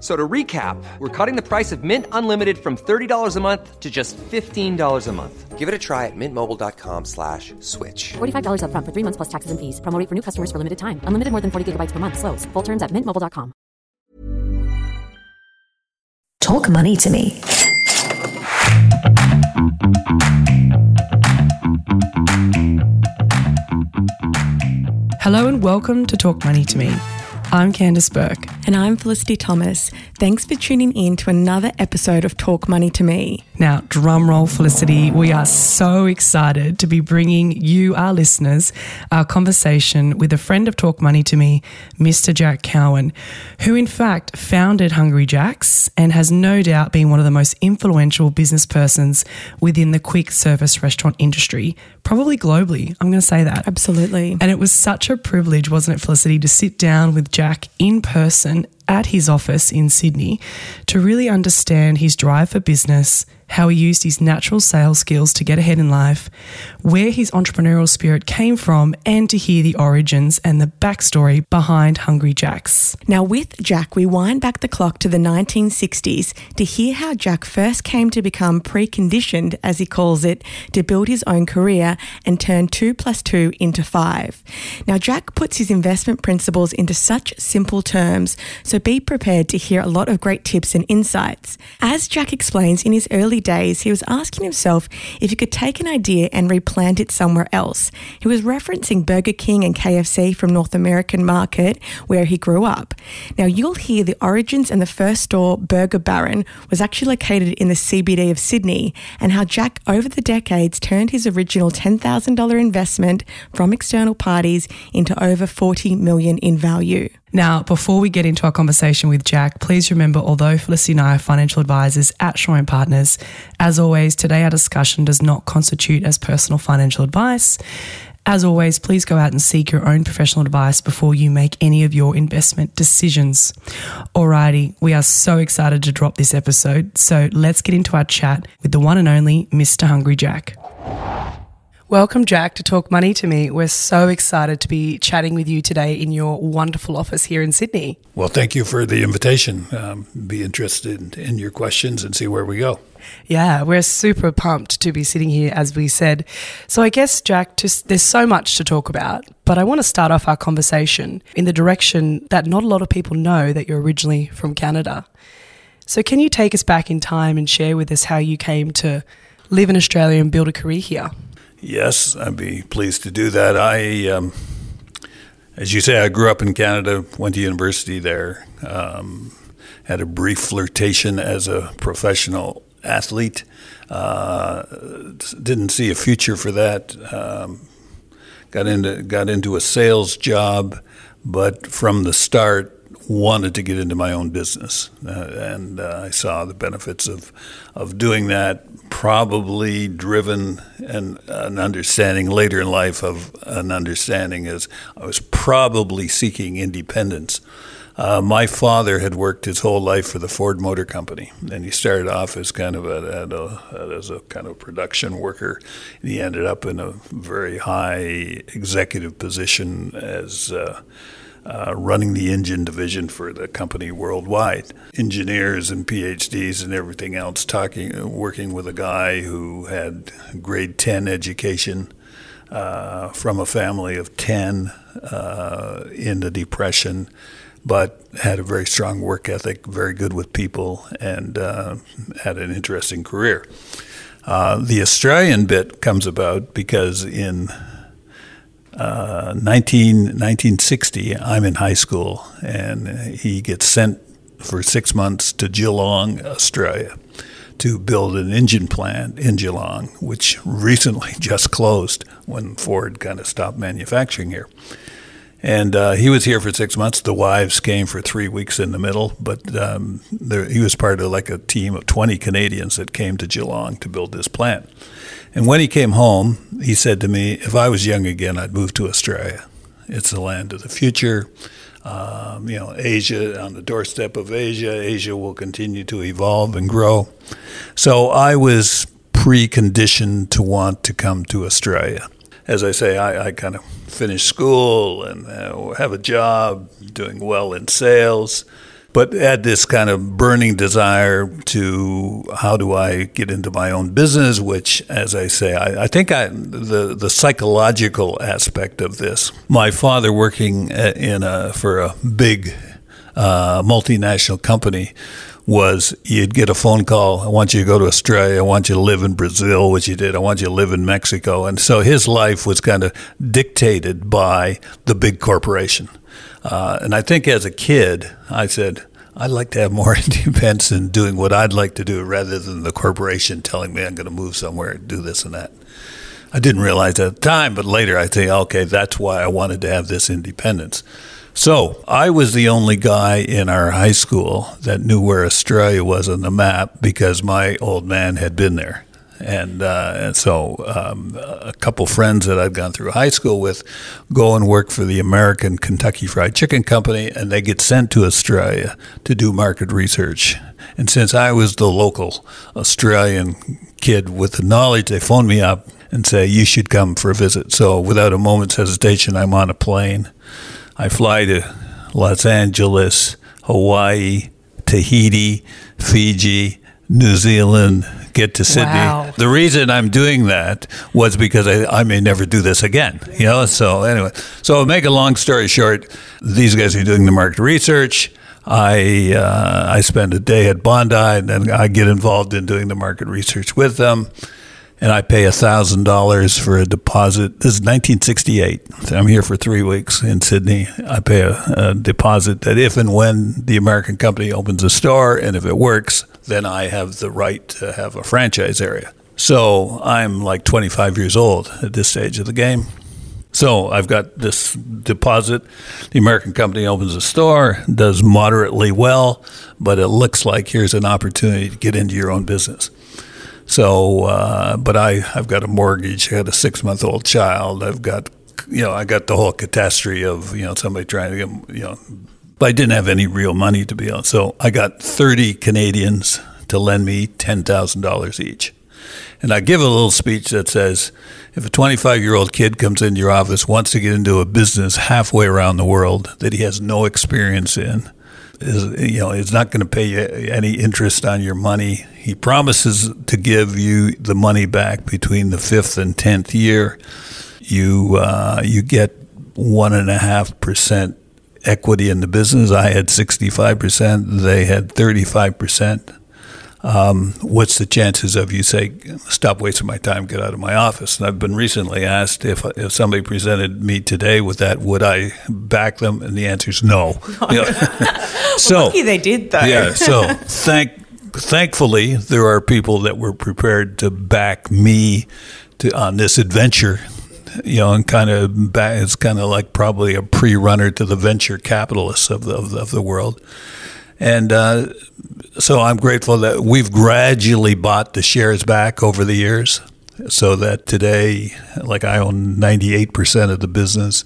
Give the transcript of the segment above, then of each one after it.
F- So to recap, we're cutting the price of Mint Unlimited from $30 a month to just $15 a month. Give it a try at mintmobile.com slash switch. $45 upfront for three months plus taxes and fees. Promo rate for new customers for limited time. Unlimited more than 40 gigabytes per month. Slows. Full terms at mintmobile.com. Talk money to me. Hello and welcome to Talk Money to Me. I'm Candice Bourke. And I'm Felicity Thomas. Thanks for tuning in to another episode of Talk Money to Me. Now, drum roll, Felicity, we are so excited to be bringing you, our listeners, our conversation with a friend of Talk Money to Me, Mr. Jack Cowin, who in fact founded Hungry Jack's and has no doubt been one of the most influential business persons within the quick service restaurant industry, probably globally. I'm going to say that. Absolutely. And it was such a privilege, wasn't it, Felicity, to sit down with Jack in person at his office in Sydney to really understand his drive for business, how he used his natural sales skills to get ahead in life, where his entrepreneurial spirit came from, and to hear the origins and the backstory behind Hungry Jack's. Now, with Jack, we wind back the clock to the 1960s to hear how Jack first came to become preconditioned, as he calls it, to build his own career and turn two plus two into five. Now, Jack puts his investment principles into such simple terms, so be prepared to hear a lot of great tips and insights. As Jack explains, in his early days, he was asking himself if he could take an idea and replant it somewhere else. He was referencing Burger King and KFC from North American market where he grew up. Now you'll hear the origins and the first store, Burger Baron, was actually located in the CBD of Sydney and how Jack over the decades turned his original $10,000 investment from external parties into over 40 million in value. Now, before we get into our conversation with Jack, please remember although Felicity and I are financial advisors at Shaw Partners, as always, today our discussion does not constitute as personal financial advice. As always, please go out and seek your own professional advice before you make any of your investment decisions. Alrighty, we are so excited to drop this episode, so let's get into our chat with the one and only Mr. Hungry Jack. Welcome, Jack, to Talk Money to Me. We're so excited to be chatting with you today in your wonderful office here in Sydney. Well, thank you for the invitation. Um, be interested in, your questions and see where we go. Yeah, we're super pumped to be sitting here, as we said. So, I guess, Jack, just, there's so much to talk about, but I want to start off our conversation in the direction that not a lot of people know that you're originally from Canada. So, can you take us back in time and share with us how you came to live in Australia and build a career here? Yes, I'd be pleased to do that. I, um, as you say, I grew up in Canada, went to university there, um, had a brief flirtation as a professional athlete. Uh, didn't see a future for that. Um, got into got into a sales job, but from the start wanted to get into my own business, uh, and uh, I saw the benefits of of doing that. Probably driven and an understanding later in life of an understanding as I was probably seeking independence. Uh, my father had worked his whole life for the Ford Motor Company, and he started off as kind of a, a, as a kind of production worker. He ended up in a very high executive position as uh, uh, running the engine division for the company worldwide. Engineers and PhDs and everything else, talking, working with a guy who had grade 10 education. Uh, from a family of 10 uh, in the Depression, but had a very strong work ethic, very good with people, and uh, had an interesting career. Uh, the Australian bit comes about because in uh, 19, 1960, I'm in high school, and he gets sent for six months to Geelong, Australia, to build an engine plant in Geelong, which recently just closed when Ford kind of stopped manufacturing here. And uh, he was here for six months. The wives came for three weeks in the middle, but um, there, he was part of like a team of 20 Canadians that came to Geelong to build this plant. And when he came home, he said to me, If I was young again, I'd move to Australia. It's the land of the future. Um, you know, Asia, on the doorstep of Asia, Asia will continue to evolve and grow. So I was preconditioned to want to come to Australia as I say, I, I kind of finished school and uh, have a job, doing well in sales, but had this kind of burning desire to how do I get into my own business? Which, as I say, I, I think I, the the psychological aspect of this. My father working uh, in a, for a big uh, multinational company was you'd get a phone call. I want you to go to Australia. I want you to live in Brazil, which you did. I want you to live in Mexico. And so his life was kind of dictated by the big corporation. Uh, and I think as a kid, I said, I'd like to have more independence in doing what I'd like to do rather than the corporation telling me I'm going to move somewhere and do this and that. I didn't realize at the time, but later I think, okay, that's why I wanted to have this independence. So I was the only guy in our high school that knew where Australia was on the map because my old man had been there. And, uh, and so um, a couple friends that I'd gone through high school with go and work for the American Kentucky Fried Chicken Company, and they get sent to Australia to do market research. And since I was the local Australian kid with the knowledge, they phoned me up and say, you should come for a visit. So without a moment's hesitation, I'm on a plane I fly to Los Angeles, Hawaii, Tahiti, Fiji, New Zealand, get to Sydney. Wow. The reason I'm doing that was because I, I may never do this again. You know, so anyway, so make a long story short, these guys are doing the market research. I uh, I spend a day at Bondi, and then I get involved in doing the market research with them and I pay thousand dollars for a deposit. This is 1968. I'm here for three weeks in Sydney. I pay a, a, deposit that if and when the American company opens a store, and if it works, then I have the right to have a franchise area. So I'm like 25 years old at this stage of the game. So I've got this deposit. The American company opens a store, does moderately well, but it looks like here's an opportunity to get into your own business. So, uh, but I, I've got a mortgage. I got a six month old child. I've got, you know, I got the whole catastrophe of, you know, somebody trying to get, you know, but I didn't have any real money to be on. So I got 30 Canadians to lend me $10,000 each. And I give a little speech that says, if a 25 year old kid comes into your office, wants to get into a business halfway around the world that he has no experience in, is you know is not going to pay you any interest on your money. He promises to give you the money back between the fifth and tenth year. You uh, you get one and a half percent equity in the business. I had sixty five percent. They had thirty five percent um, what's the chances of you say, stop wasting my time, get out of my office? And I've been recently asked if if somebody presented me today with that, would I back them? And the answer is no. You know, so lucky they did though. yeah. So thank thankfully there are people that were prepared to back me to on this adventure you know, and kind of back, it's kind of like probably a pre-runner to the venture capitalists of the, of the, of the world. And uh, so I'm grateful that we've gradually bought the shares back over the years so that today, like I own 98% of the business,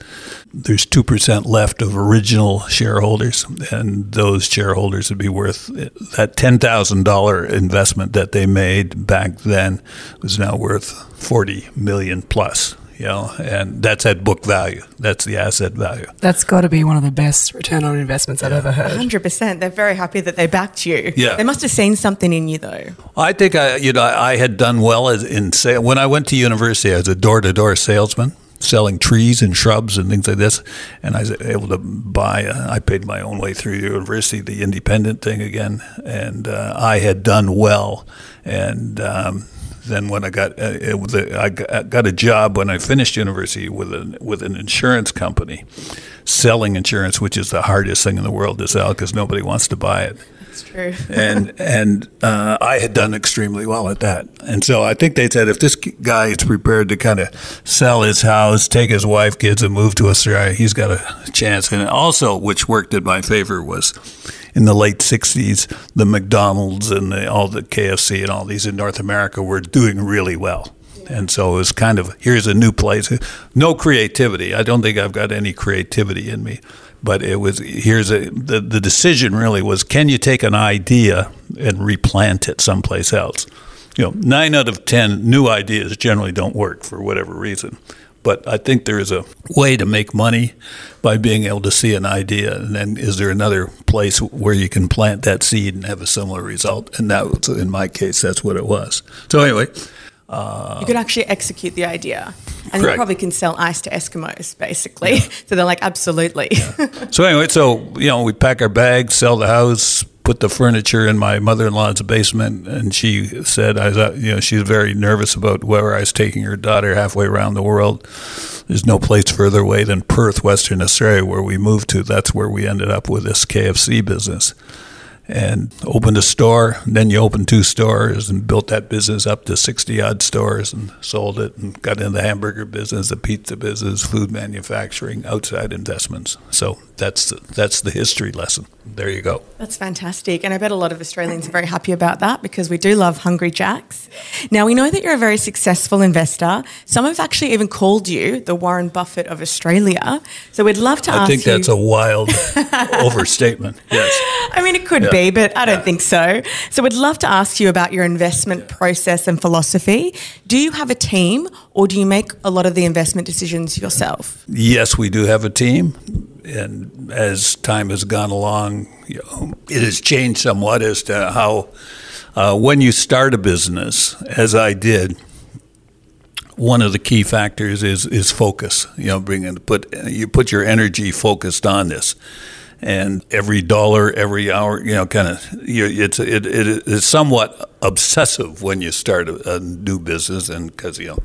there's 2% left of original shareholders, and those shareholders would be worth that $10,000 investment that they made back then was now worth 40 million plus you know, and that's at book value. That's the asset value. That's got to be one of the best return on investments yeah. I've ever heard. 100%. They're very happy that they backed you. Yeah. They must have seen something in you, though. I think I, you know, I had done well as in sale. When I went to university, I was a door to door salesman selling trees and shrubs and things like this. And I was able to buy, a, I paid my own way through university, the independent thing again. And uh, I had done well. And, um, then when I got uh, it, I got a job when I finished university with an with an insurance company, selling insurance, which is the hardest thing in the world to sell because nobody wants to buy it. It's true. and and uh, I had done extremely well at that. And so I think they said if this guy is prepared to kind of sell his house, take his wife, kids, and move to Australia, he's got a chance. And also, which worked in my favor, was in the late '60s, the McDonald's and the, all the KFC and all these in North America were doing really well. And so it was kind of here's a new place. No creativity. I don't think I've got any creativity in me but it was here's a the, the decision really was can you take an idea and replant it someplace else you know nine out of ten new ideas generally don't work for whatever reason but I think there is a way to make money by being able to see an idea, and then is there another place where you can plant that seed and have a similar result? And that was, in my case, that's what it was. So anyway, you could actually execute the idea. And you probably can sell ice to Eskimos, basically. So they're like, absolutely. So anyway, so you know, we pack our bags, sell the house, put the furniture in my mother-in-law's basement, and she said, "I, uh, you know, she's very nervous about where I was taking her daughter halfway around the world. There's no place further away than Perth, Western Australia, where we moved to. That's where we ended up with this KFC business." And opened a store. Then you opened two stores and built that business up to 60 odd stores and sold it and got into the hamburger business, the pizza business, food manufacturing, outside investments. So that's the, that's the history lesson. There you go. That's fantastic. And I bet a lot of Australians are very happy about that because we do love Hungry Jacks. Now, we know that you're a very successful investor. Some have actually even called you the Warren Buffett of Australia. So we'd love to ask. I think you. that's a wild overstatement. Yes. I mean, it could Yeah. be, but I don't think so. So, we'd love to ask you about your investment process and philosophy. Do you have a team or do you make a lot of the investment decisions yourself? Yes, we do have a team, and as time has gone along, you know, it has changed somewhat as to how, uh, when you start a business, as I did, one of the key factors is is focus. You know, bring in put you put your energy focused on this, and every dollar, every hour, you know, kind of it's it, it is somewhat obsessive when you start a, a new business, and because you know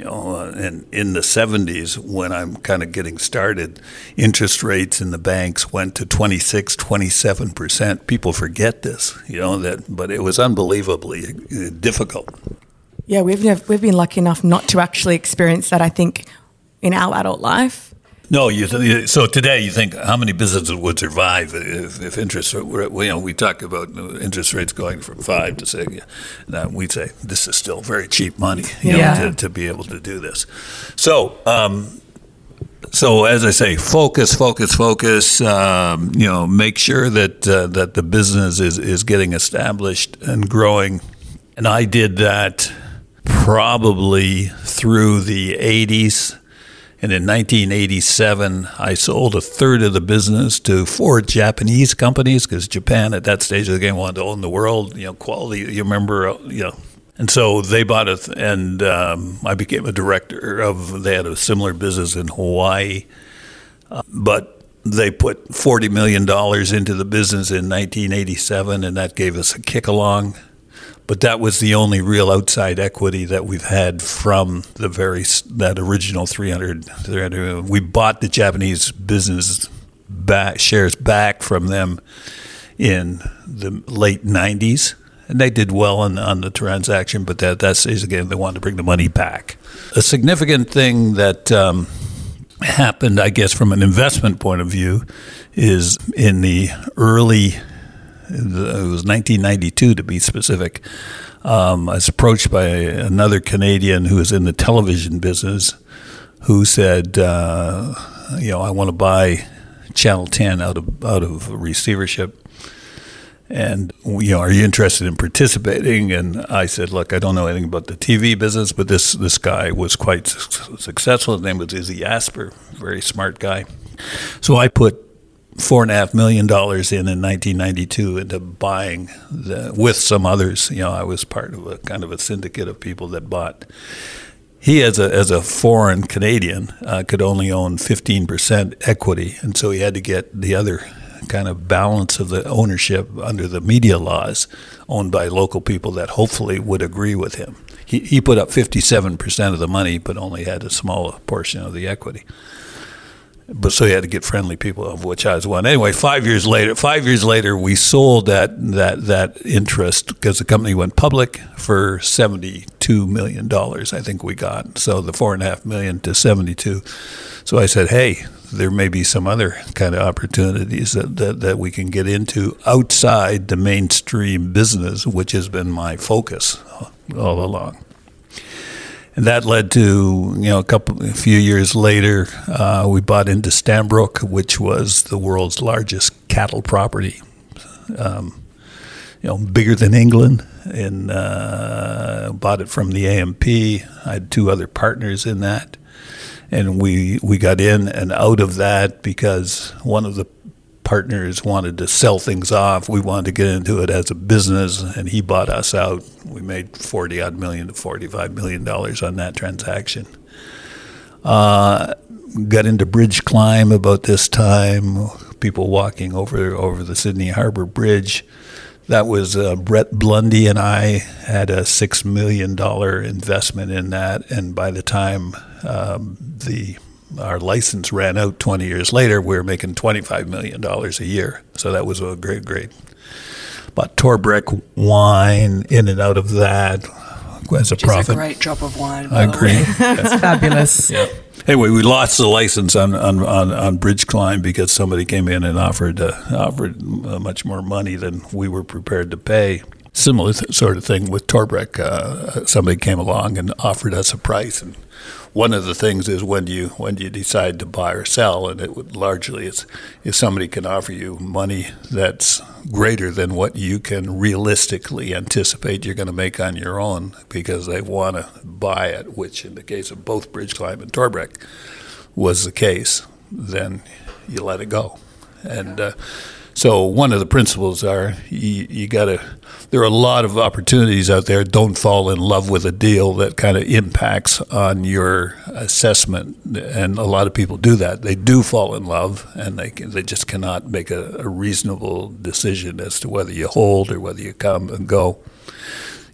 you know, uh, and in the 70s, when I'm kind of getting started, interest rates in the banks went to 26, 27 percent. People forget this, you know, that, but it was unbelievably uh, difficult. Yeah, we've, we've been lucky enough not to actually experience that, I think, in our adult life. No, you th- so today you think how many businesses would survive if, if interest were, you know, we talk about interest rates going from five to six. Now we say this is still very cheap money, you Yeah. know, to, to be able to do this. So, um, so as I say, focus, focus, focus. Um, you know, make sure that uh, that the business is is getting established and growing. And I did that probably through the '80s. And in 1987, I sold a third of the business to four Japanese companies because Japan at that stage of the game wanted to own the world. You know, quality. You remember, uh, you know. And so they bought it, and um, I became a director of. They had a similar business in Hawaii, uh, but they put forty million dollars into the business in 1987, and that gave us a kick along. But that was the only real outside equity that we've had from the very that original 300. 300 we bought the Japanese business back, shares back from them in the late 90s, and they did well on, on the transaction. But that that's again, they wanted to bring the money back. A significant thing that. Um, happened, I guess, from an investment point of view, is in the early it was 1992 to be specific. Um, I was approached by another Canadian who was in the television business, who said, uh, "You know, I want to buy Channel 10 out of out of receivership." And you know, are you interested in participating? And I said, look, I don't know anything about the TV business, but this this guy was quite su- successful. His name was Izzy Asper, very smart guy. So I put four and a half million dollars in in 1992 into buying the, with some others. You know, I was part of a kind of a syndicate of people that bought. He, as a as a foreign Canadian, uh, could only own 15 percent equity, and so he had to get the other kind of balance of the ownership under the media laws owned by local people that hopefully would agree with him. He, he put up 57% of the money, but only had a small portion of the equity. But so you had to get friendly people, of which I was one. Anyway, five years later, five years later, we sold that that that interest because the company went public for seventy two million dollars. I think we got so the four and a half million to seventy two. So I said, hey, there may be some other kind of opportunities that, that, that we can get into outside the mainstream business, which has been my focus all along and that led to you know a couple a few years later uh, we bought into Stanbroke, which was the world's largest cattle property, um, you know bigger than England, and uh, bought it from the AMP. I had two other partners in that, and we we got in and out of that because one of the partners wanted to sell things off. We wanted to get into it as a business, and he bought us out. We made forty odd million to forty-five million dollars on that transaction. Uh, got into bridge climb about this time. People walking over over the Sydney Harbor Bridge. That was uh, Brett Blundy and I had a six million dollar investment in that, and by the time um, the our license ran out 20 years later, we were making $25 million a year. So that was a great, great. But Torbreck wine in and out of that as a Which profit. is a great drop of wine. I agree. way. it's fabulous. Yeah. Anyway, we lost the license on, on, on, on bridge climb because somebody came in and offered uh, offered uh, much more money than we were prepared to pay. Similar sort of thing with Torbreck. Uh, somebody came along and offered us a price, and one of the things is when do you when do you decide to buy or sell, and it would largely is if somebody can offer you money that's greater than what you can realistically anticipate you're going to make on your own because they want to buy it, which in the case of both Bridge Climb and Torbreck was the case, then you let it go, and. Uh, so one of the principles are you, you got to. There are a lot of opportunities out there. Don't fall in love with a deal that kind of impacts on your assessment, and a lot of people do that. They do fall in love, and they they just cannot make a, a reasonable decision as to whether you hold or whether you come and go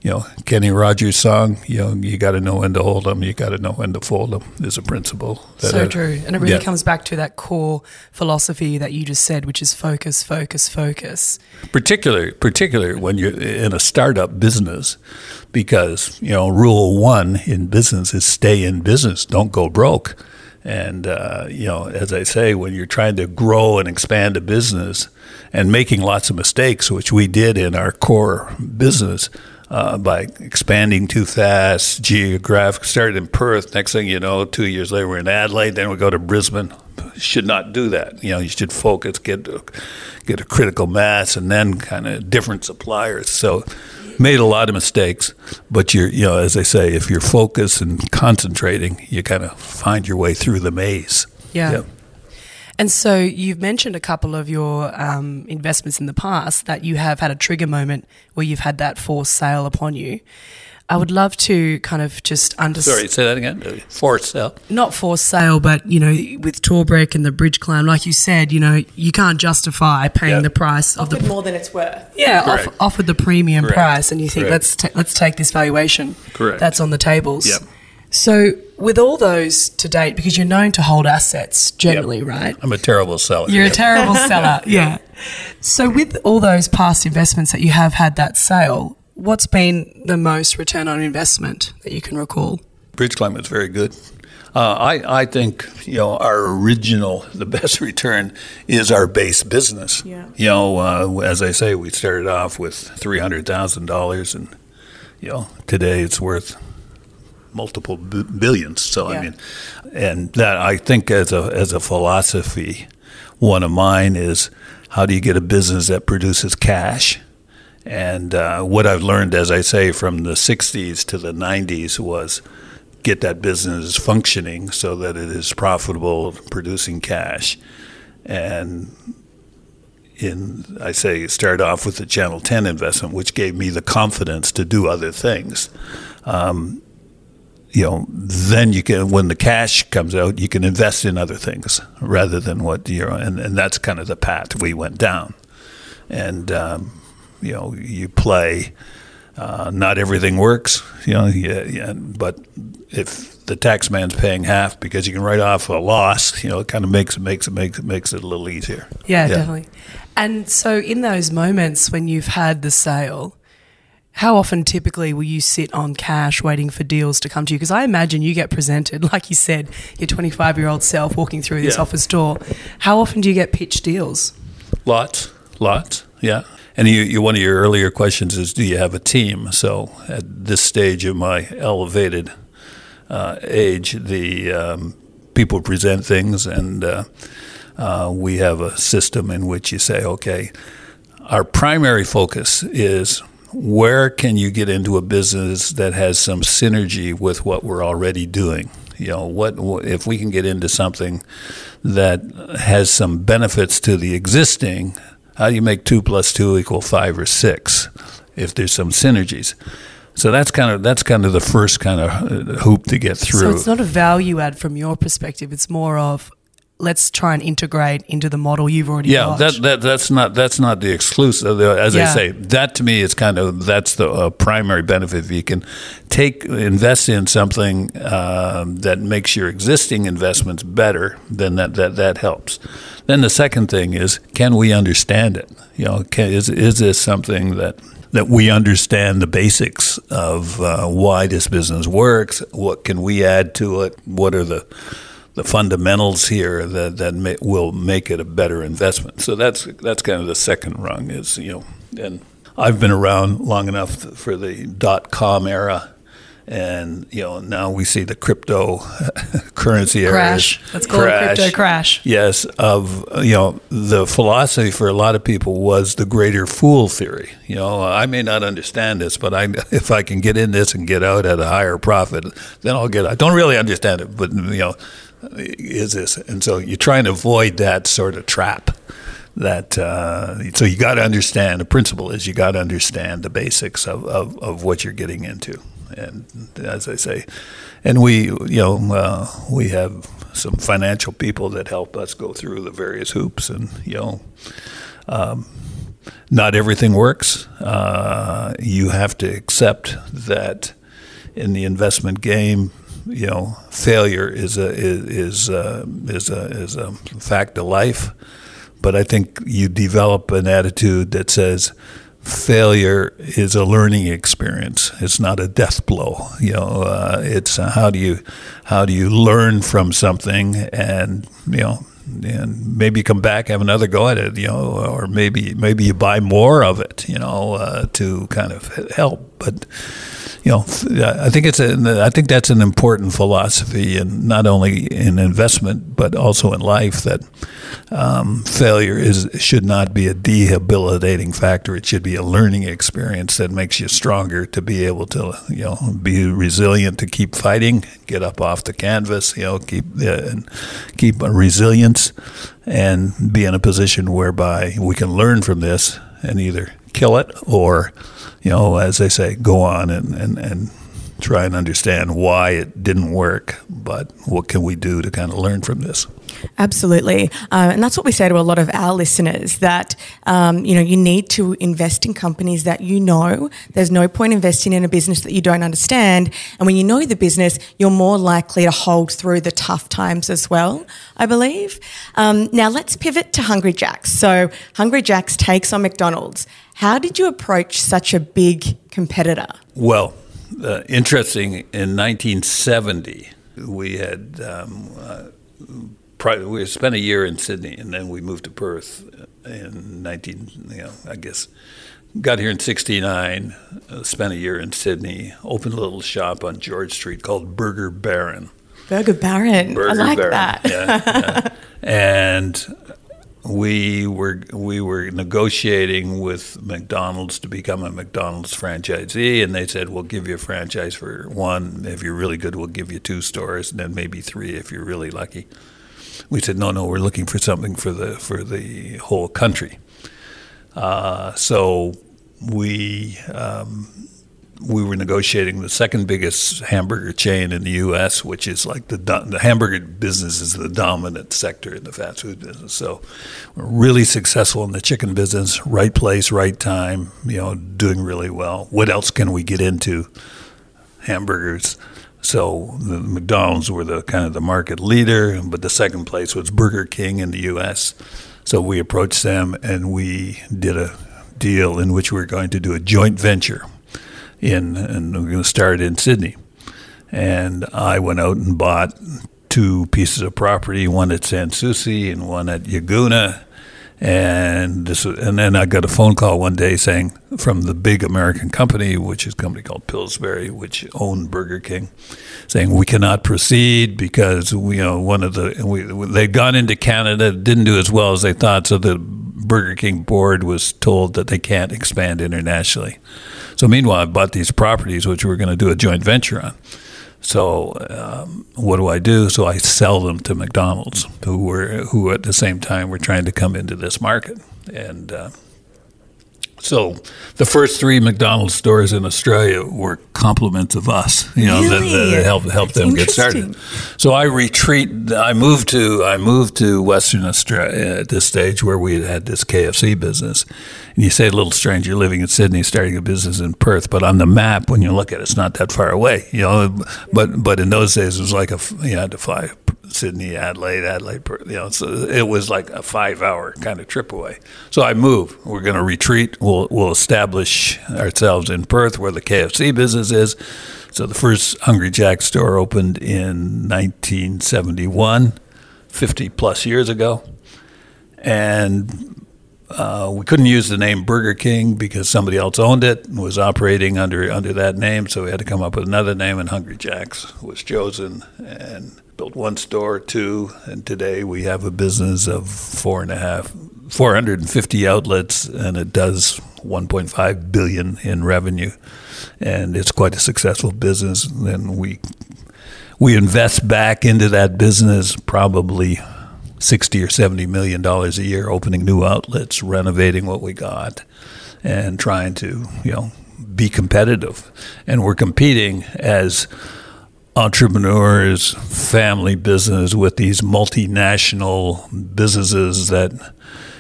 you know, Kenny Rogers' song, you know, you got to know when to hold them, you got to know when to fold them, is a principle. So I- true. And it really Yeah. comes back to that core philosophy that you just said, which is focus, focus, focus. particular particular when you're in a startup business because you know rule one in business is stay in business don't go broke and uh, you know as i say when you're trying to grow and expand a business and making lots of mistakes which we did in our core business uh, by expanding too fast, geographic. Started in Perth. Next thing you know, two years later, we're in Adelaide. Then we go to Brisbane. Should not do that. You know, you should focus, get get a critical mass, and then kind of different suppliers. So, made a lot of mistakes. But you're, you know, as I say, if you're focused and concentrating, you kind of find your way through the maze. Yeah. Yep. And so you've mentioned a couple of your um, investments in the past that you have had a trigger moment where you've had that forced sale upon you. I would love to kind of just understand. Sorry, say that again. Forced sale. Not forced sale, but you know, with Torbreck and the bridge climb, like you said, you know, you can't justify paying Yeah. the price of the more than it's worth. yeah off, offered the premium Correct. price, and you think Correct. let's ta- let's take this valuation Correct. that's on the tables. Yep. So with all those to date, because you're known to hold assets generally, right? I'm a terrible seller. You're a terrible seller. Yeah. So with all those past investments that you have had that sale, what's been the most return on investment that you can recall? Bridge climb is very good. Uh, I, I think you know our original the best return is our base business. Yeah. You know, uh, as I say, we started off with three hundred thousand dollars, and you know today it's worth multiple b- billions. So Yeah. I mean, and that I think as a as a philosophy, one of mine is how do you get a business that produces cash? And uh, what I've learned, as I say, from the 60s to the 90s was get that business functioning so that it is profitable, producing cash. And in, I say, start off with the Channel 10 investment, which gave me the confidence to do other things. Um, you know, then you can, when the cash comes out, you can invest in other things rather than what you're, and, and that's kind of the path we went down. And, um, you know, you play Uh, not everything works, you know. Yeah, yeah, but if the tax man's paying half because you can write off a loss, you know, it kind of makes it makes it makes it makes it a little easier. Yeah, definitely. And so, in those moments when you've had the sale, how often typically will you sit on cash waiting for deals to come to you? Because I imagine you get presented, like you said, your 25 year old self walking through this Yeah. office door. How often do you get pitched deals? Lots, lots, yeah. And you, you, one of your earlier questions is, do you have a team? So at this stage of my elevated uh, age, the um, people present things, and uh, uh, we have a system in which you say, okay, our primary focus is where can you get into a business that has some synergy with what we're already doing? You know, what if we can get into something that has some benefits to the existing? How do you make two plus two equal five or six? If there's some synergies, so that's kind of that's kind of the first kind of uh, hoop to get through. So it's not a value add from your perspective. It's more of let's try and integrate into the model you've already yeah, got. that, that that's not that's not the exclusive. the- As I say, that to me is kind of that's the uh, primary benefit. If you can take invest in something um, that makes your existing investments better, then that that that helps. Then the second thing is, can we understand it? You know, can, is is this something that that we understand the basics of uh, why this business works? What can we add to it? What are the the fundamentals here that that may, will make it a better investment. So that's that's kind of the second rung is you know, and I've been around long enough for the dot com era, and you know now we see the crypto currency Crash. Let's call it crypto crash. Yes, of you know the philosophy for a lot of people was the greater fool theory. You know, I may not understand this, but I if I can get in this and get out at a higher profit, then I'll get. I don't really understand it, but you know, is this? And so you try and avoid that sort of trap. That uh, so you got to understand the principle is you got to understand the basics of, of, of what you're getting into, and as I say, and we you know uh, we have some financial people that help us go through the various hoops, and you know. Um, not everything works. Uh, you have to accept that in the investment game, you know, failure is a is is uh, is a is a fact of life. But I think you develop an attitude that says failure is a learning experience. It's not a death blow. You know, uh, it's how do you how do you learn from something and you know and maybe come back have another go at it. You know, or maybe maybe you buy more of it. You know, uh, to kind of help, but you know, I think it's a, I think that's an important philosophy, and not only in investment but also in life. That um, failure is should not be a debilitating factor. It should be a learning experience that makes you stronger to be able to, you know, be resilient to keep fighting, get up off the canvas, you know, keep uh, and keep resilience, and be in a position whereby we can learn from this and either kill it or you know, as they say, go on and, and, and try and understand why it didn't work, but what can we do to kind of learn from this? Absolutely. Uh, and that's what we say to a lot of our listeners that, um, you know, you need to invest in companies that you know. There's no point investing in a business that you don't understand. And when you know the business, you're more likely to hold through the tough times as well, I believe. Um, now let's pivot to Hungry Jacks. So Hungry Jacks takes on McDonald's. How did you approach such a big competitor? Well, uh, interesting, in 1970, we had. Um, uh, pri- we spent a year in Sydney, and then we moved to Perth in 19. You know, I guess got here in '69. Uh, spent a year in Sydney. Opened a little shop on George Street called Burger Baron. Burger Baron. Burger I like Baron. that. Yeah, yeah. and we were we were negotiating with McDonald's to become a McDonald's franchisee, and they said we'll give you a franchise for one. If you're really good, we'll give you two stores, and then maybe three if you're really lucky. We said no, no, we're looking for something for the for the whole country. Uh, so we um, we were negotiating the second biggest hamburger chain in the U.S., which is like the the hamburger business is the dominant sector in the fast food business. So we're really successful in the chicken business. Right place, right time. You know, doing really well. What else can we get into? Hamburgers. So the McDonald's were the kind of the market leader, but the second place was Burger King in the U.S. So we approached them and we did a deal in which we were going to do a joint venture in, and we're going to start in Sydney. And I went out and bought two pieces of property, one at Sans Souci and one at Yagoona. And this, and then I got a phone call one day saying from the big American company, which is a company called Pillsbury, which owned Burger King, saying we cannot proceed because we, you know one of the we, they'd gone into Canada, didn't do as well as they thought, so the Burger King board was told that they can't expand internationally. So meanwhile, I bought these properties, which we were going to do a joint venture on. So um, what do I do? So I sell them to McDonald's, who were who at the same time were trying to come into this market, and uh, so the first three McDonald's stores in Australia were compliments of us, you know, really? that, that helped help them get started. So I retreat. I moved to I moved to Western Australia at this stage where we had this KFC business. And you say, a little strange, you're living in Sydney, starting a business in Perth, but on the map, when you look at it, it's not that far away, you know. But but in those days, it was like a you had to fly Sydney, Adelaide, Adelaide, Perth, you know, so it was like a five hour kind of trip away. So I move. We're going to retreat. We'll, we'll establish ourselves in Perth where the KFC business is. So the first Hungry Jack store opened in 1971, 50 plus years ago. And uh, we couldn't use the name Burger King because somebody else owned it and was operating under under that name. So we had to come up with another name, and Hungry Jack's was chosen. And built one store, two, and today we have a business of four and a half, 450 outlets, and it does 1.5 billion in revenue, and it's quite a successful business. And we we invest back into that business probably 60 or 70 million dollars a year, opening new outlets, renovating what we got, and trying to you know be competitive. And we're competing as entrepreneurs, family business with these multinational businesses that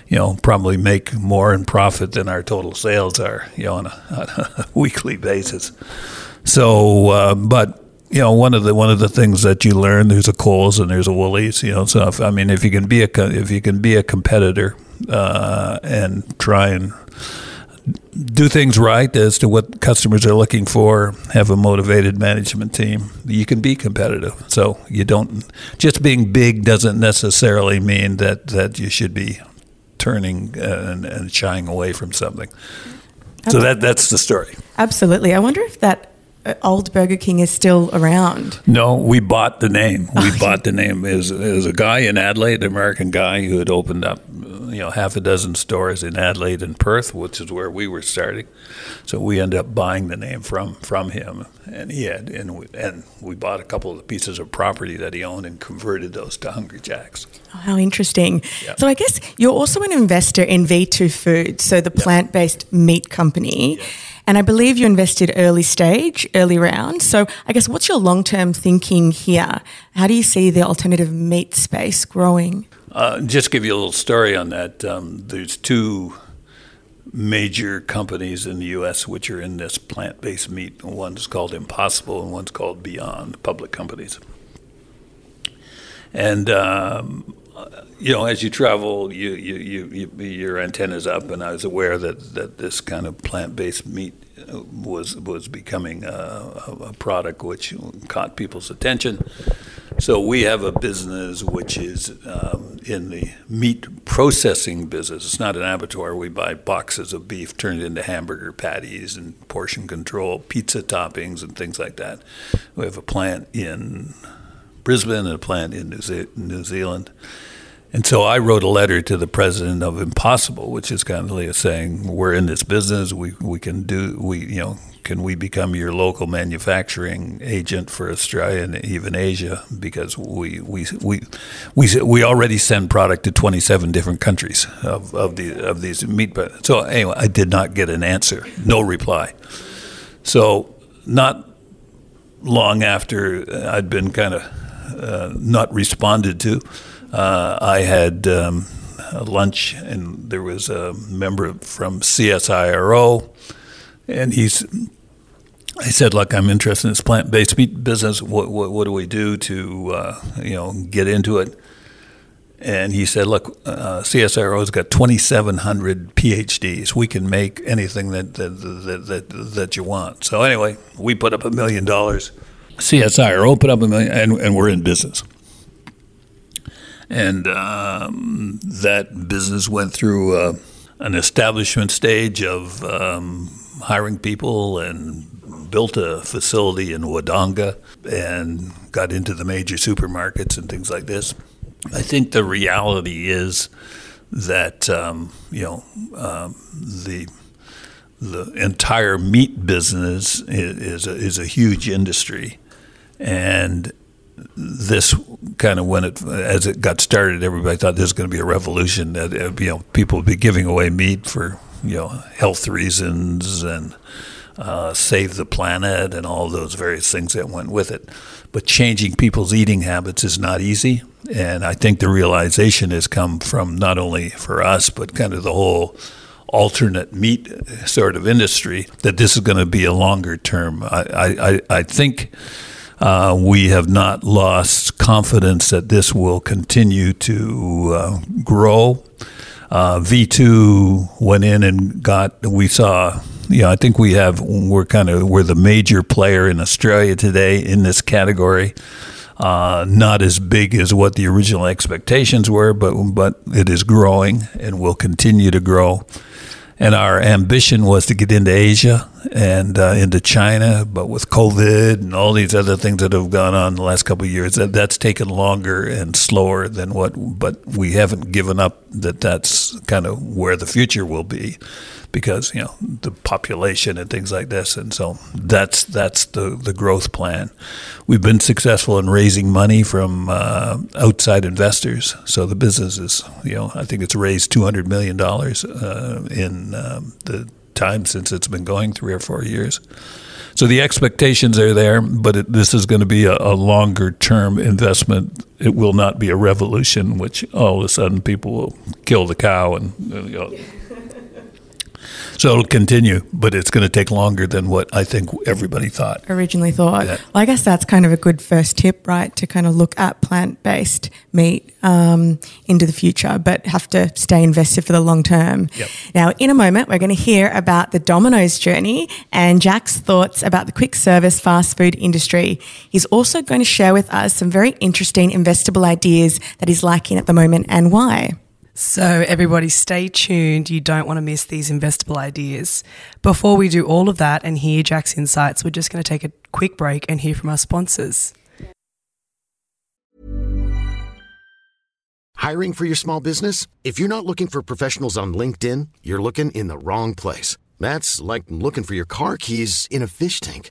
you know probably make more in profit than our total sales are, you know, on a, on a weekly basis. So, uh, but you know, one of the one of the things that you learn there's a Coles and there's a Woolies, you know. So, if, I mean, if you can be a if you can be a competitor uh, and try and do things right as to what customers are looking for, have a motivated management team, you can be competitive. So you don't just being big doesn't necessarily mean that, that you should be turning and, and shying away from something. So that that's the story. Absolutely. I wonder if that uh, Uh, old Burger King is still around. No, we bought the name. We bought the name. Was, a guy in Adelaide, an American guy who had opened up you know half a dozen stores in Adelaide and Perth, which is where we were starting. So we ended up buying the name from from him, and he had and we, and we bought a couple of the pieces of property that he owned and converted those to Hungry Jacks. Oh, how interesting! Yep. So I guess you're also an investor in V2 Foods, so the plant based meat company. Yep. And I believe you invested early stage, early round. So I guess what's your long term thinking here? How do you see the alternative meat space growing? Uh, just give you a little story on that. Um, there's two major companies in the U.S. which are in this plant-based meat. One's called Impossible, and one's called Beyond. Public companies. And um, you know, as you travel, you, you, you, you, your antennas up, and I was aware that, that this kind of plant-based meat was was becoming a, a product which caught people's attention. So we have a business which is um, in the meat processing business. It's not an abattoir. We buy boxes of beef turned into hamburger patties and portion control, pizza toppings, and things like that. We have a plant in Brisbane and a plant in New, Ze- New Zealand. And so I wrote a letter to the president of Impossible, which is kind of like saying, "We're in this business. We we can do we you know can we become your local manufacturing agent for Australia and even Asia because we we we we, we already send product to 27 different countries of, of the of these meat. But So anyway, I did not get an answer, no reply. So, not long after I'd been kind of not responded to, uh, I had um, lunch, and there was a member from CSIRO, and he's. I said, "Look, I'm interested in this plant-based meat business. What, what, what do we do to, uh, you know, get into it?" And he said, "Look, uh, CSIRO's got 2,700 PhDs. We can make anything that that, that that that you want." So anyway, we put up a million dollars. CSIRO open up a million, and, and we're in business. And um, that business went through uh, an establishment stage of um, hiring people and built a facility in Wodonga and got into the major supermarkets and things like this. I think the reality is that um, you know um, the the entire meat business is, is a, is a huge industry, and this kind of when it as it got started, everybody thought this was going to be a revolution. That uh, you know people would be giving away meat for you know health reasons and uh, save the planet and all those various things that went with it. But changing people's eating habits is not easy, and I think the realization has come from not only for us but kind of the whole alternate meat sort of industry that this is going to be a longer term. I I, I think uh, we have not lost confidence that this will continue to uh, grow. Uh, V2 went in and got, we saw, you know, I think we have, we're kind of, we're the major player in Australia today in this category. Uh, not as big as what the original expectations were, but but it is growing and will continue to grow and our ambition was to get into Asia and uh, into China, but with COVID and all these other things that have gone on the last couple of years, that that's taken longer and slower than what. But we haven't given up that that's kind of where the future will be, because you know the population and things like this, and so that's that's the the growth plan. We've been successful in raising money from uh, outside investors, so the business is you know I think it's raised two hundred million dollars uh, in um, the time since it's been going three or four years. So the expectations are there, but it, this is going to be a, a, longer term investment. It will not be a revolution, which all of a sudden people will kill the cow and you know, so it'll continue, but it's going to take longer than what I think everybody thought. Originally thought. Yeah. Well, I guess that's kind of a good first tip, right? To kind of look at plant based meat um, into the future, but have to stay invested for the long term. Yep. Now, in a moment, we're going to hear about the Domino's journey and Jack's thoughts about the quick service fast food industry. He's also going to share with us some very interesting investable ideas that he's liking at the moment and why. So, everybody, stay tuned. You don't want to miss these investable ideas. Before we do all of that and hear Jack's insights, we're just going to take a quick break and hear from our sponsors. Hiring for your small business? If you're not looking for professionals on LinkedIn, you're looking in the wrong place. That's like looking for your car keys in a fish tank.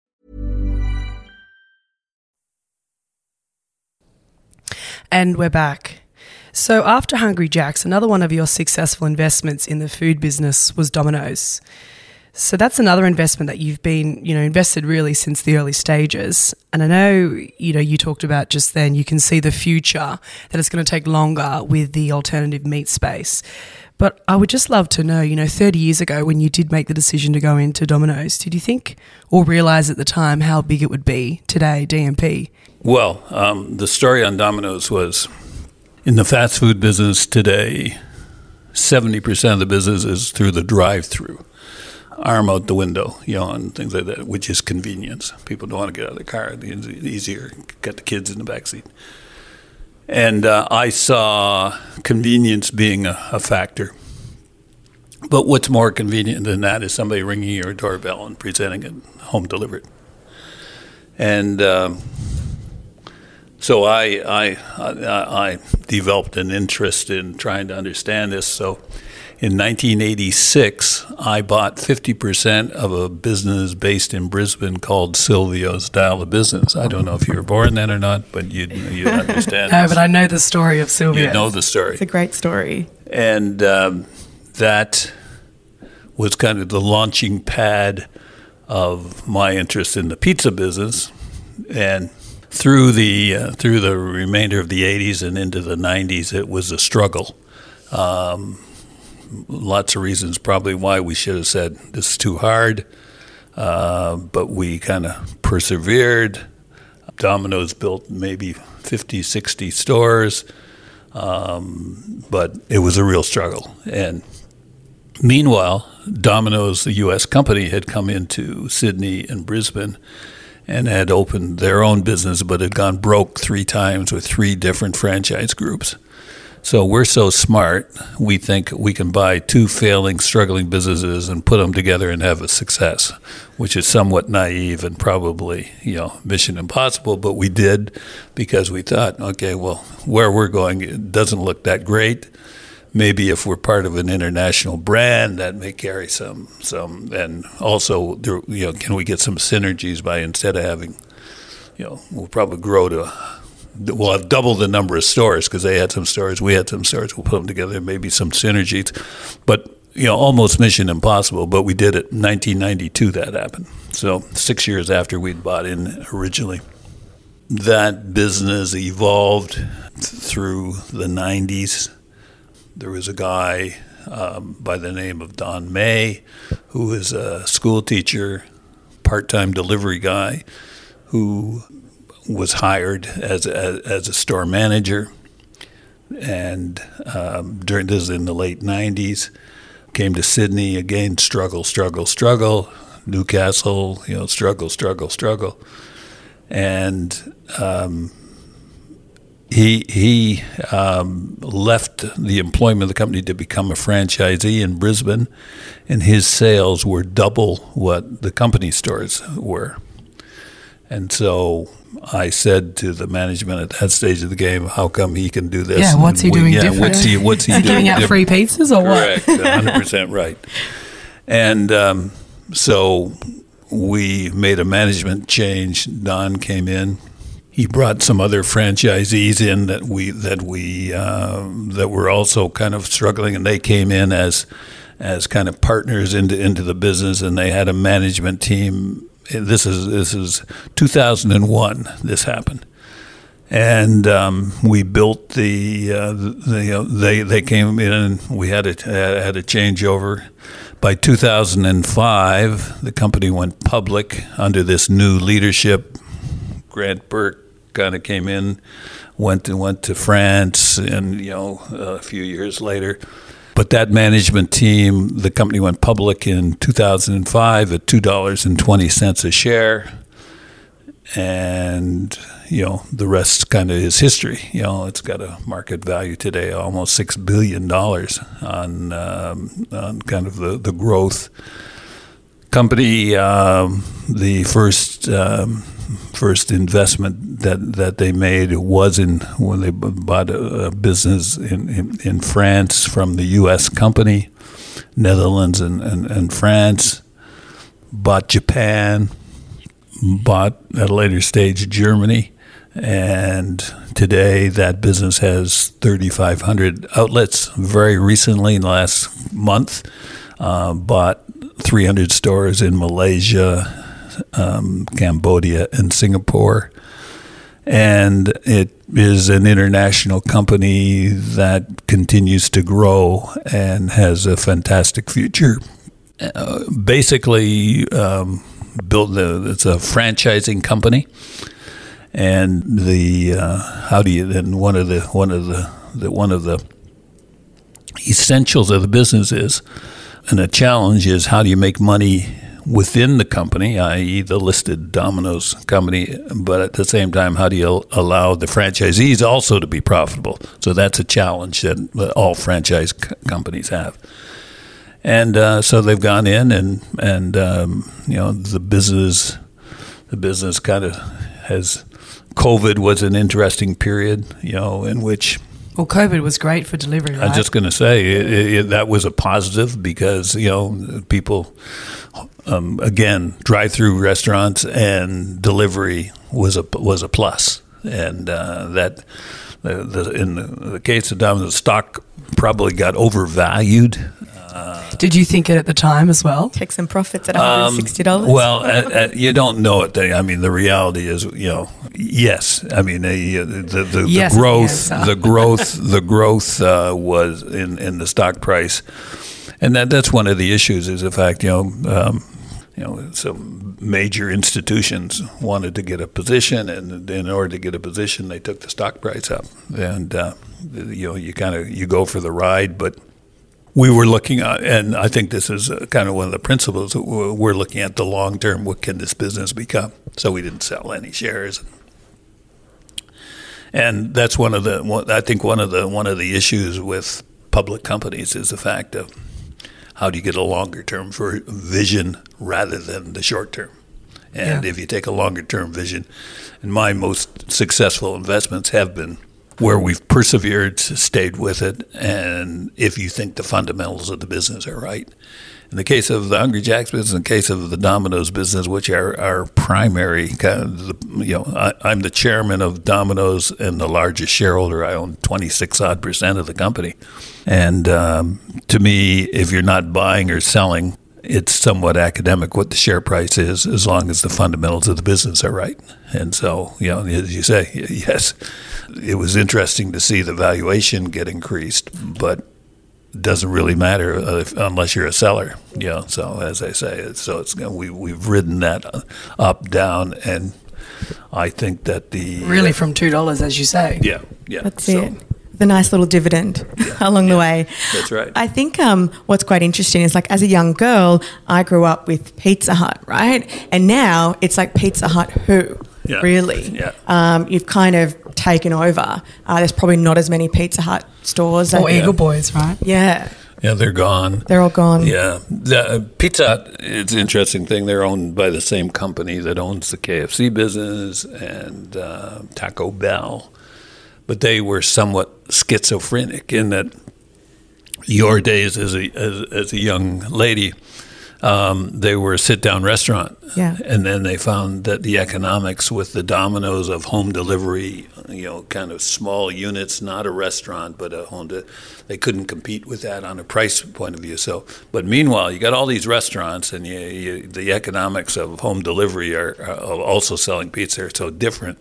And we're back. So, after Hungry Jack's, another one of your successful investments in the food business was Domino's. So that's another investment that you've been, you know, invested really since the early stages. And I know, you know, you talked about just then you can see the future that it's going to take longer with the alternative meat space. But I would just love to know, you know, 30 years ago when you did make the decision to go into Domino's, did you think or realize at the time how big it would be today, DMP? Well, um, the story on Domino's was In the fast food business today, 70% of the business is through the drive through. Arm out the window, you know, and things like that, which is convenience. People don't want to get out of the car. It's easier, get the kids in the back seat. And uh, I saw convenience being a, a factor. But what's more convenient than that is somebody ringing your doorbell and presenting it home delivered. And um, so I, I, I, I developed an interest in trying to understand this. So in 1986, I bought 50% of a business based in Brisbane called Silvio's Dial of Business. I don't know if you were born then or not, but you you understand. no, but I know the story of Silvio. You know the story. It's a great story. And um, that was kind of the launching pad of my interest in the pizza business. And through the uh, through the remainder of the 80s and into the 90s, it was a struggle. Um, lots of reasons probably why we should have said this is too hard, uh, but we kind of persevered. Domino's built maybe 50, 60 stores, um, but it was a real struggle. And meanwhile, Domino's, the U.S. company, had come into Sydney and Brisbane and had opened their own business, but had gone broke three times with three different franchise groups. So we're so smart, we think we can buy two failing, struggling businesses and put them together and have a success, which is somewhat naive and probably, you know, mission impossible. But we did because we thought, okay, well, where we're going it doesn't look that great. Maybe if we're part of an international brand, that may carry some some, and also, you know, can we get some synergies by instead of having, you know, we'll probably grow to we'll have double the number of stores because they had some stores, we had some stores. We'll put them together, maybe some synergies. But you know, almost mission impossible. But we did it. 1992, that happened. So six years after we'd bought in originally. That business evolved through the 90s. There was a guy um, by the name of Don Meij, who was a school teacher, part time delivery guy, who was hired as a, as a store manager, and um, during this is in the late '90s, came to Sydney again. Struggle, struggle, struggle. Newcastle, you know, struggle, struggle, struggle, and um, he he um, left the employment of the company to become a franchisee in Brisbane, and his sales were double what the company stores were. And so I said to the management at that stage of the game, "How come he can do this? Yeah, what's he doing yeah, different? What's he What's he doing? Giving out free pizzas or Correct, what? Correct, 100 percent right. And um, so we made a management change. Don came in. He brought some other franchisees in that we that we uh, that were also kind of struggling, and they came in as as kind of partners into into the business, and they had a management team this is this is 2001. This happened, and um, we built the, uh, the they they came in and we had a had a changeover. By 2005, the company went public under this new leadership. Grant Bourke kind of came in, went to, went to France, and you know a few years later but that management team, the company went public in 2005 at $2.20 a share. And, you know, the rest kind of is history. You know, it's got a market value today almost $6 billion on, um, on kind of the, the growth. Company, um, the first um, first investment that, that they made was in when they bought a, a business in, in, in, France from the U.S. company, Netherlands and, and, and France, bought Japan, bought at a later stage Germany, and today that business has 3,500 outlets. Very recently, in the last month, uh, bought 300 stores in Malaysia, um, Cambodia, and Singapore. And it is an international company that continues to grow and has a fantastic future. Uh, basically, um, built the, it's a franchising company, and the uh, how do you? then one of the one of the that one of the essentials of the business is, and a challenge is how do you make money within the company, i.e., the listed Domino's company, but at the same time, how do you allow the franchisees also to be profitable? So that's a challenge that all franchise c- companies have. And uh, so they've gone in, and and um, you know the business, the business kind of has. COVID was an interesting period, you know, in which well, COVID was great for delivery. Right? I was just going to say it, it, that was a positive because you know people um, again drive-through restaurants and delivery was a was a plus, and uh, that the, the, in the, the case of Domino's, stock probably got overvalued. Uh, Did you think it at the time as well? Take some profits at $160? Um, well, at, at, you don't know it. I mean, the reality is, you know, yes. I mean, the, the, the, yes, the growth, the growth, the growth uh, was in, in the stock price. And that, that's one of the issues is the fact, you know, um, you know, some major institutions wanted to get a position, and in order to get a position, they took the stock price up. And uh, you know, you kind of you go for the ride, but we were looking at, and I think this is uh, kind of one of the principles. We're looking at the long term. What can this business become? So we didn't sell any shares. And that's one of the. I think one of the one of the issues with public companies is the fact of how do you get a longer term for vision rather than the short term. And yeah. if you take a longer term vision, and my most successful investments have been where we've persevered, stayed with it, and if you think the fundamentals of the business are right. In the case of the Hungry Jack's business, in the case of the Domino's business, which are our primary, kind of the, you know, I, am the chairman of Domino's and the largest shareholder. I own 26 odd percent of the company. And um, to me, if you're not buying or selling, it's somewhat academic what the share price is as long as the fundamentals of the business are right. And so, you know, as you say, yes, it was interesting to see the valuation get increased, but doesn't really matter uh, if, unless you're a seller. You know, so as I say, so it's we we've ridden that up down, and I think that the really from two dollars, as you say. Yeah, yeah. That's so, it. The nice little dividend yeah, along yeah, the way. That's right. I think um, what's quite interesting is like as a young girl, I grew up with Pizza Hut, right? And now it's like Pizza Hut who? Yeah. Really? Yeah. Um, you've kind of taken over. Uh, there's probably not as many Pizza Hut stores. Or Eagle Boys, right? Yeah. Yeah, they're gone. They're all gone. Yeah, the, uh, Pizza Hut. It's an interesting thing. They're owned by the same company that owns the KFC business and uh, Taco Bell, but they were somewhat schizophrenic in that your days as a as, as a young lady um, they were a sit down restaurant. Yeah. And then they found that the economics with the Domino's of home delivery, you know, kind of small units, not a restaurant, but a home, de- they couldn't compete with that on a price point of view. So, but meanwhile, you got all these restaurants, and you, you, the economics of home delivery are, are also selling pizza are so different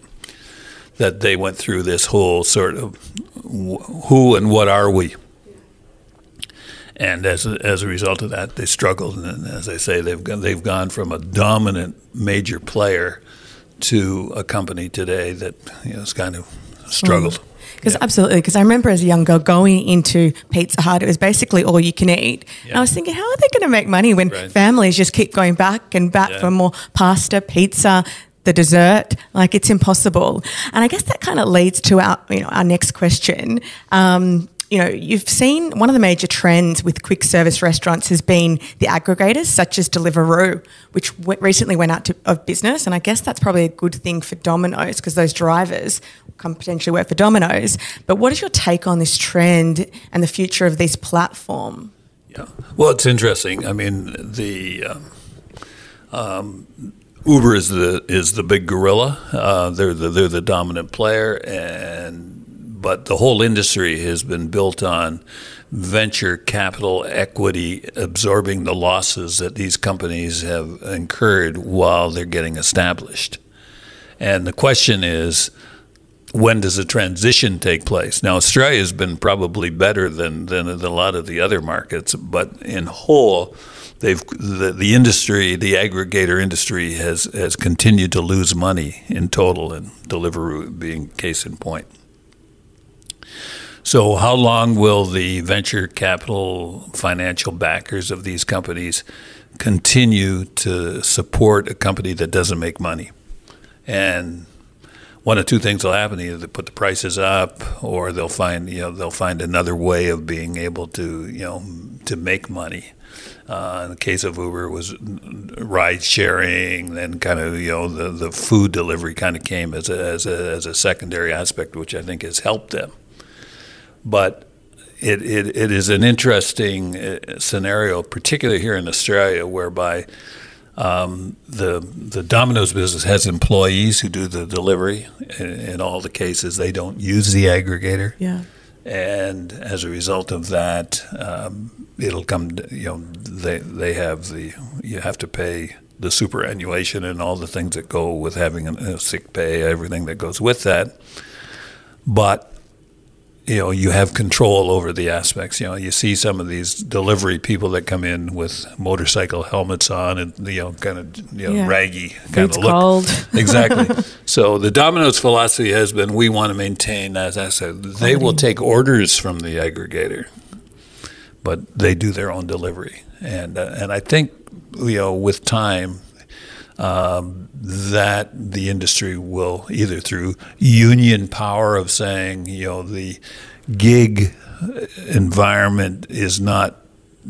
that they went through this whole sort of who and what are we and as a, as a result of that, they struggled. And as I say, they've gone, they've gone from a dominant major player to a company today that you know, has kind of struggled. Because yeah. absolutely, because I remember as a young girl going into Pizza Hut, it was basically all you can eat. Yeah. And I was thinking, how are they going to make money when right. families just keep going back and back yeah. for more pasta, pizza? the dessert like it's impossible and i guess that kind of leads to our you know our next question um, you know, you've seen one of the major trends with quick service restaurants has been the aggregators such as Deliveroo, which recently went out to, of business. And I guess that's probably a good thing for Domino's because those drivers come potentially work for Domino's. But what is your take on this trend and the future of this platform? Yeah, well, it's interesting. I mean, the um, um, Uber is the is the big gorilla. Uh, they're the they're the dominant player, and but the whole industry has been built on venture capital equity absorbing the losses that these companies have incurred while they're getting established. And the question is, when does the transition take place? Now, Australia has been probably better than, than, than a lot of the other markets, but in whole, they've the, the industry, the aggregator industry, has has continued to lose money in total, and Deliveroo being case in point. So, how long will the venture capital financial backers of these companies continue to support a company that doesn't make money? And one of two things will happen: either they put the prices up, or they'll find you know they'll find another way of being able to you know to make money. Uh, in the case of Uber, it was ride sharing, then kind of you know the, the food delivery kind of came as a, as a as a secondary aspect, which I think has helped them. But it, it, it is an interesting uh, scenario, particularly here in Australia, whereby um, the the Domino's business has employees who do the delivery. In, in, all the cases, they don't use the aggregator. Yeah. And as a result of that, um, it'll come. You know, they they have the you have to pay the superannuation and all the things that go with having a, a sick pay, everything that goes with that. But you know you have control over the aspects. You know, you see some of these delivery people that come in with motorcycle helmets on and you know kind of you know Yeah. raggy kind of look. cold. exactly. So the Domino's philosophy has been we want to maintain, as I said, they will take orders from the aggregator, but they do their own delivery, and uh, and I think you know with time. Um, that the industry will either through union power of saying you know the gig environment is not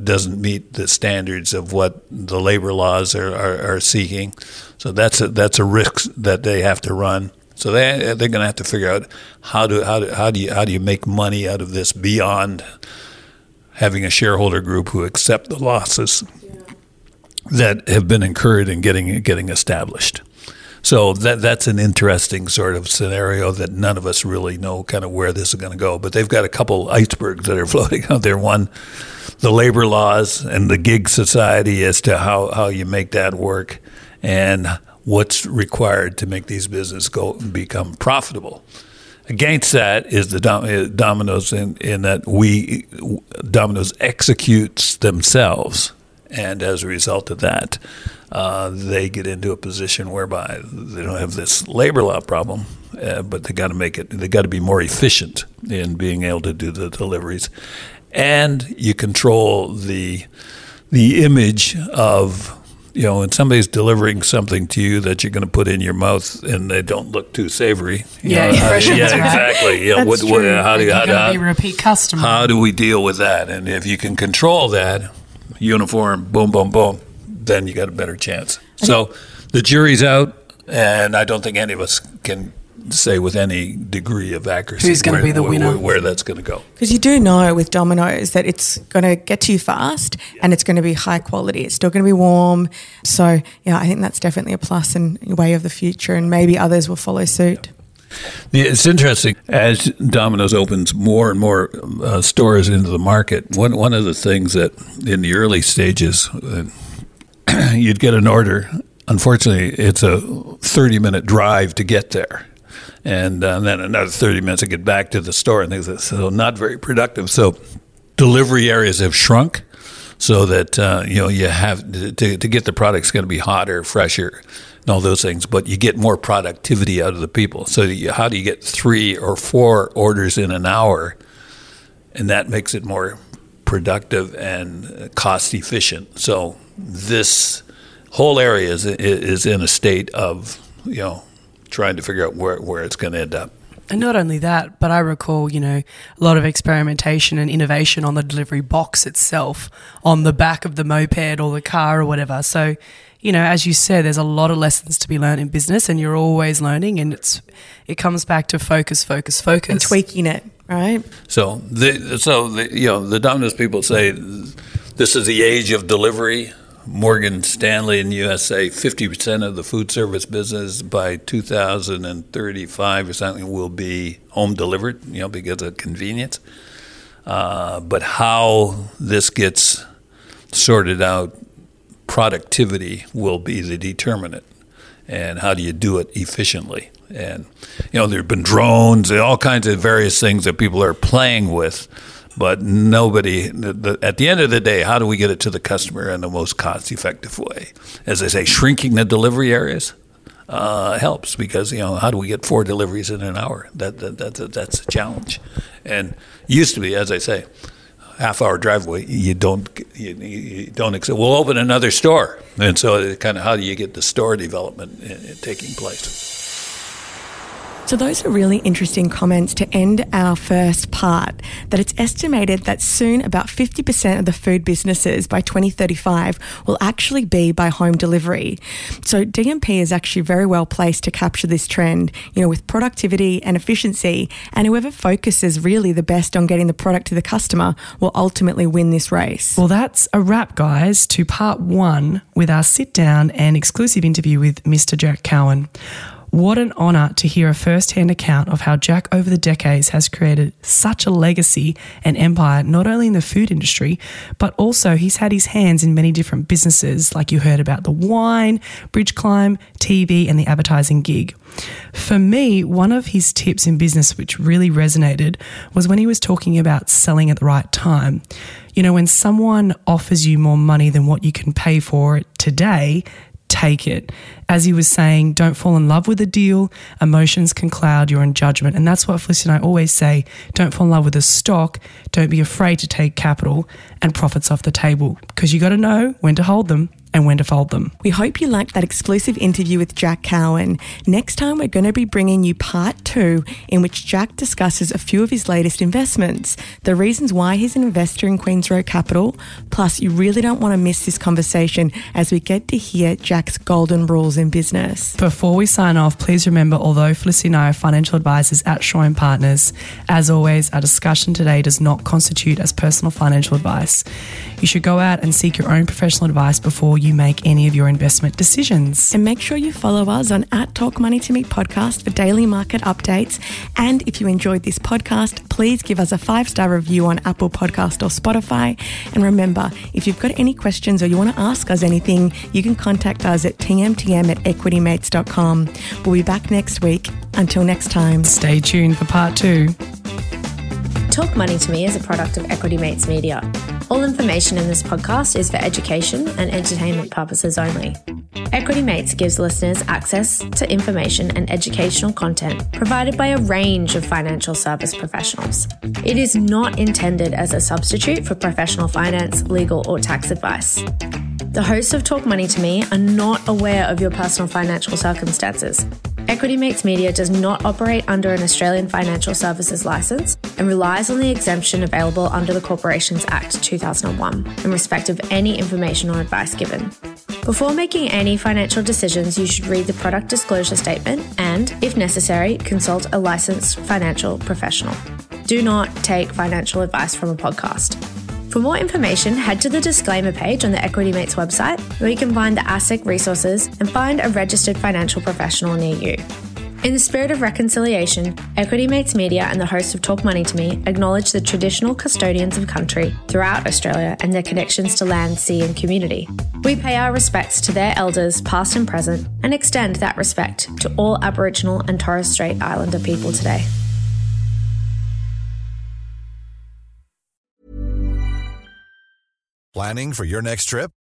doesn't meet the standards of what the labor laws are, are, are seeking. So that's a, that's a risk that they have to run. So they they're going to have to figure out how do how do how do you how do you make money out of this beyond having a shareholder group who accept the losses that have been incurred in getting getting established. So that that's an interesting sort of scenario that none of us really know kind of where this is going to go. But they've got a couple icebergs that are floating out there. One, the labor laws and the gig society as to how, how you make that work, and what's required to make these businesses go and become profitable. Against that is the Dom- uh, Domino's in, in that we Domino's executes themselves, and as a result of that, uh, they get into a position whereby they don't have this labor law problem, uh, but they got to make it. They got to be more efficient in being able to do the deliveries, and you control the the image of you know when somebody's delivering something to you that you're going to put in your mouth and they don't look too savory. you Yeah, know, yeah, right? exactly. Yeah, That's what, what, how do you, how, how, be repeat customer. how do we deal with that? And if you can control that, uniform, boom, boom, boom, then you got a better chance. So the jury's out, and I don't think any of us can say with any degree of accuracy Who's gonna be the where- winner. where that's going to go. Because you do know with Domino's that it's going to get to you fast and it's going to be high quality. It's still going to be warm. So, yeah, I think that's definitely a plus and way of the future, and maybe others will follow suit. Yeah, It's interesting as Domino's opens more and more uh, stores into the market. One one of the things that in the early stages, uh, you'd get an order. Unfortunately, it's a thirty minute drive to get there, and, uh, then another thirty minutes to get back to the store, and things. like. So not very productive. So delivery areas have shrunk so that uh, you know you have to, to get the product's going to be hotter, fresher, and all those things. But you get more productivity out of the people. So you, how do you get three or four orders in an hour, and that makes it more productive and cost efficient. So this whole area is is in a state of you know trying to figure out where where it's going to end up. And not only that, but I recall, you know, a lot of experimentation and innovation on the delivery box itself, on the back of the moped or the car or whatever. So, you know, as you said, there's a lot of lessons to be learned in business, and you're always learning. And it's it comes back to focus, focus, focus, And tweaking it, right? So the so the you know the Domino's people say this is the age of delivery. Morgan Stanley in the USA, fifty percent of the food service business by 2035 or something will be home delivered. You know because of convenience. Uh, but how this gets sorted out, productivity will be the determinant and how do you do it efficiently? And you know, there have been drones and all kinds of various things that people are playing with, but nobody. The, the, at the end of the day, how do we get it to the customer in the most cost-effective way? As I say, shrinking the delivery areas. uh, helps because you know how do we get four deliveries in an hour? That, that, that that's a challenge, and used to be, as I say, half hour driveway. You don't you, you don't accept. We'll open another store, and so kind of how do you get the store development in taking place? So, those are really interesting comments to end our first part. That it's estimated that soon about 50% of the food businesses by 2035 will actually be by home delivery. So, DMP is actually very well placed to capture this trend, you know, with productivity and efficiency. And whoever focuses really the best on getting the product to the customer will ultimately win this race. Well, that's a wrap, guys, to part one with our sit down and exclusive interview with Mr. Jack Cowin. What an honour to hear a first hand account of how Jack over the decades has created such a legacy and empire, not only in the food industry, but also he's had his hands in many different businesses, like you heard about the wine, bridge climb, TV, and the advertising gig. For me, one of his tips in business which really resonated was when he was talking about selling at the right time. You know, when someone offers you more money than what you can pay for it today, take it. As he was saying, don't fall in love with a deal. Emotions can cloud your own judgment. And that's what Felicity and I always say don't fall in love with a stock. Don't be afraid to take capital and profits off the table because you got to know when to hold them and when to fold them. We hope you liked that exclusive interview with Jack Cowin. Next time, we're going to be bringing you part two, in which Jack discusses a few of his latest investments, the reasons why he's an investor in Queens Road Capital. Plus, you really don't want to miss this conversation as we get to hear Jack's golden rules in business. Before we sign off, please remember although Felicity and I are financial advisors at Shaw and Partners, as always, our discussion today does not constitute as personal financial advice. You should go out and seek your own professional advice before you make any of your investment decisions. And make sure you follow us on at Talk Money to Me podcast for daily market updates. And if you enjoyed this podcast, please give us a five star review on Apple Podcast or Spotify. And remember, if you've got any questions or you want to ask us anything, you can contact us at tmtm at equitymates.com. We'll be back next week. Until next time, stay tuned for part two. Talk Money to Me is a product of Equity Mates Media. All information in this podcast is for education and entertainment purposes only. Equity Mates gives listeners access to information and educational content provided by a range of financial service professionals. It is not intended as a substitute for professional finance, legal, or tax advice. The hosts of Talk Money to Me are not aware of your personal financial circumstances. Equity Mates Media does not operate under an Australian financial services license and relies on the exemption available under the Corporations Act 2001 in respect of any information or advice given. Before making any financial decisions, you should read the product disclosure statement and, if necessary, consult a licensed financial professional. Do not take financial advice from a podcast. For more information, head to the disclaimer page on the Equity Mates website, where you can find the ASIC resources and find a registered financial professional near you. In the spirit of reconciliation, Equity Mates Media and the hosts of Talk Money to Me acknowledge the traditional custodians of country throughout Australia and their connections to land, sea, and community. We pay our respects to their elders, past and present, and extend that respect to all Aboriginal and Torres Strait Islander people today. Planning for your next trip?